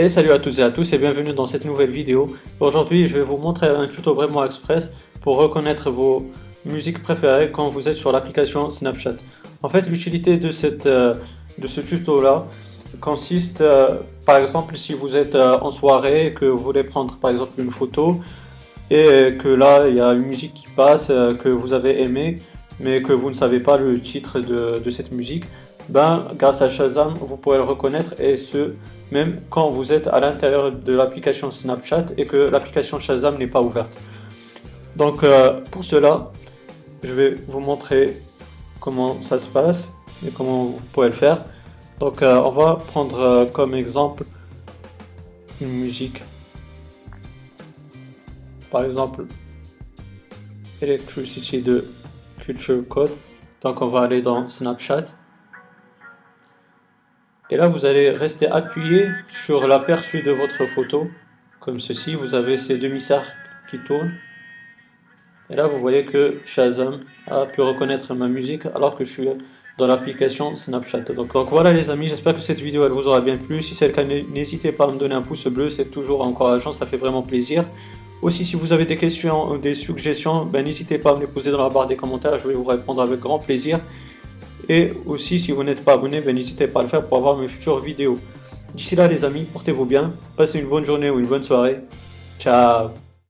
Et salut à toutes et à tous et bienvenue dans cette nouvelle vidéo. Aujourd'hui je vais vous montrer un tuto vraiment express pour reconnaître vos musiques préférées quand vous êtes sur l'application Snapchat. En fait l'utilité de, cette, euh, de ce tuto là consiste euh, par exemple si vous êtes euh, en soirée et que vous voulez prendre par exemple une photo et que là il y a une musique qui passe que vous avez aimé mais que vous ne savez pas le titre de, de cette musique ben, grâce à Shazam, vous pourrez le reconnaître et ce, même quand vous êtes à l'intérieur de l'application Snapchat et que l'application Shazam n'est pas ouverte. Donc, euh, pour cela, je vais vous montrer comment ça se passe et comment vous pouvez le faire. Donc, euh, on va prendre euh, comme exemple une musique. Par exemple, Electricity de Culture Code. Donc, on va aller dans Snapchat. Et là, vous allez rester appuyé sur l'aperçu de votre photo, comme ceci. Vous avez ces demi-cercles qui tournent. Et là, vous voyez que Shazam a pu reconnaître ma musique alors que je suis dans l'application Snapchat. Donc, voilà les amis, j'espère que cette vidéo elle vous aura bien plu. Si c'est le cas, n'hésitez pas à me donner un pouce bleu, c'est toujours encourageant, ça fait vraiment plaisir. Aussi, si vous avez des questions ou des suggestions, ben, n'hésitez pas à me les poser dans la barre des commentaires, je vais vous répondre avec grand plaisir. Et aussi, si vous n'êtes pas abonné, ben, n'hésitez pas à le faire pour avoir mes futures vidéos. D'ici là, les amis, portez-vous bien, passez une bonne journée ou une bonne soirée. Ciao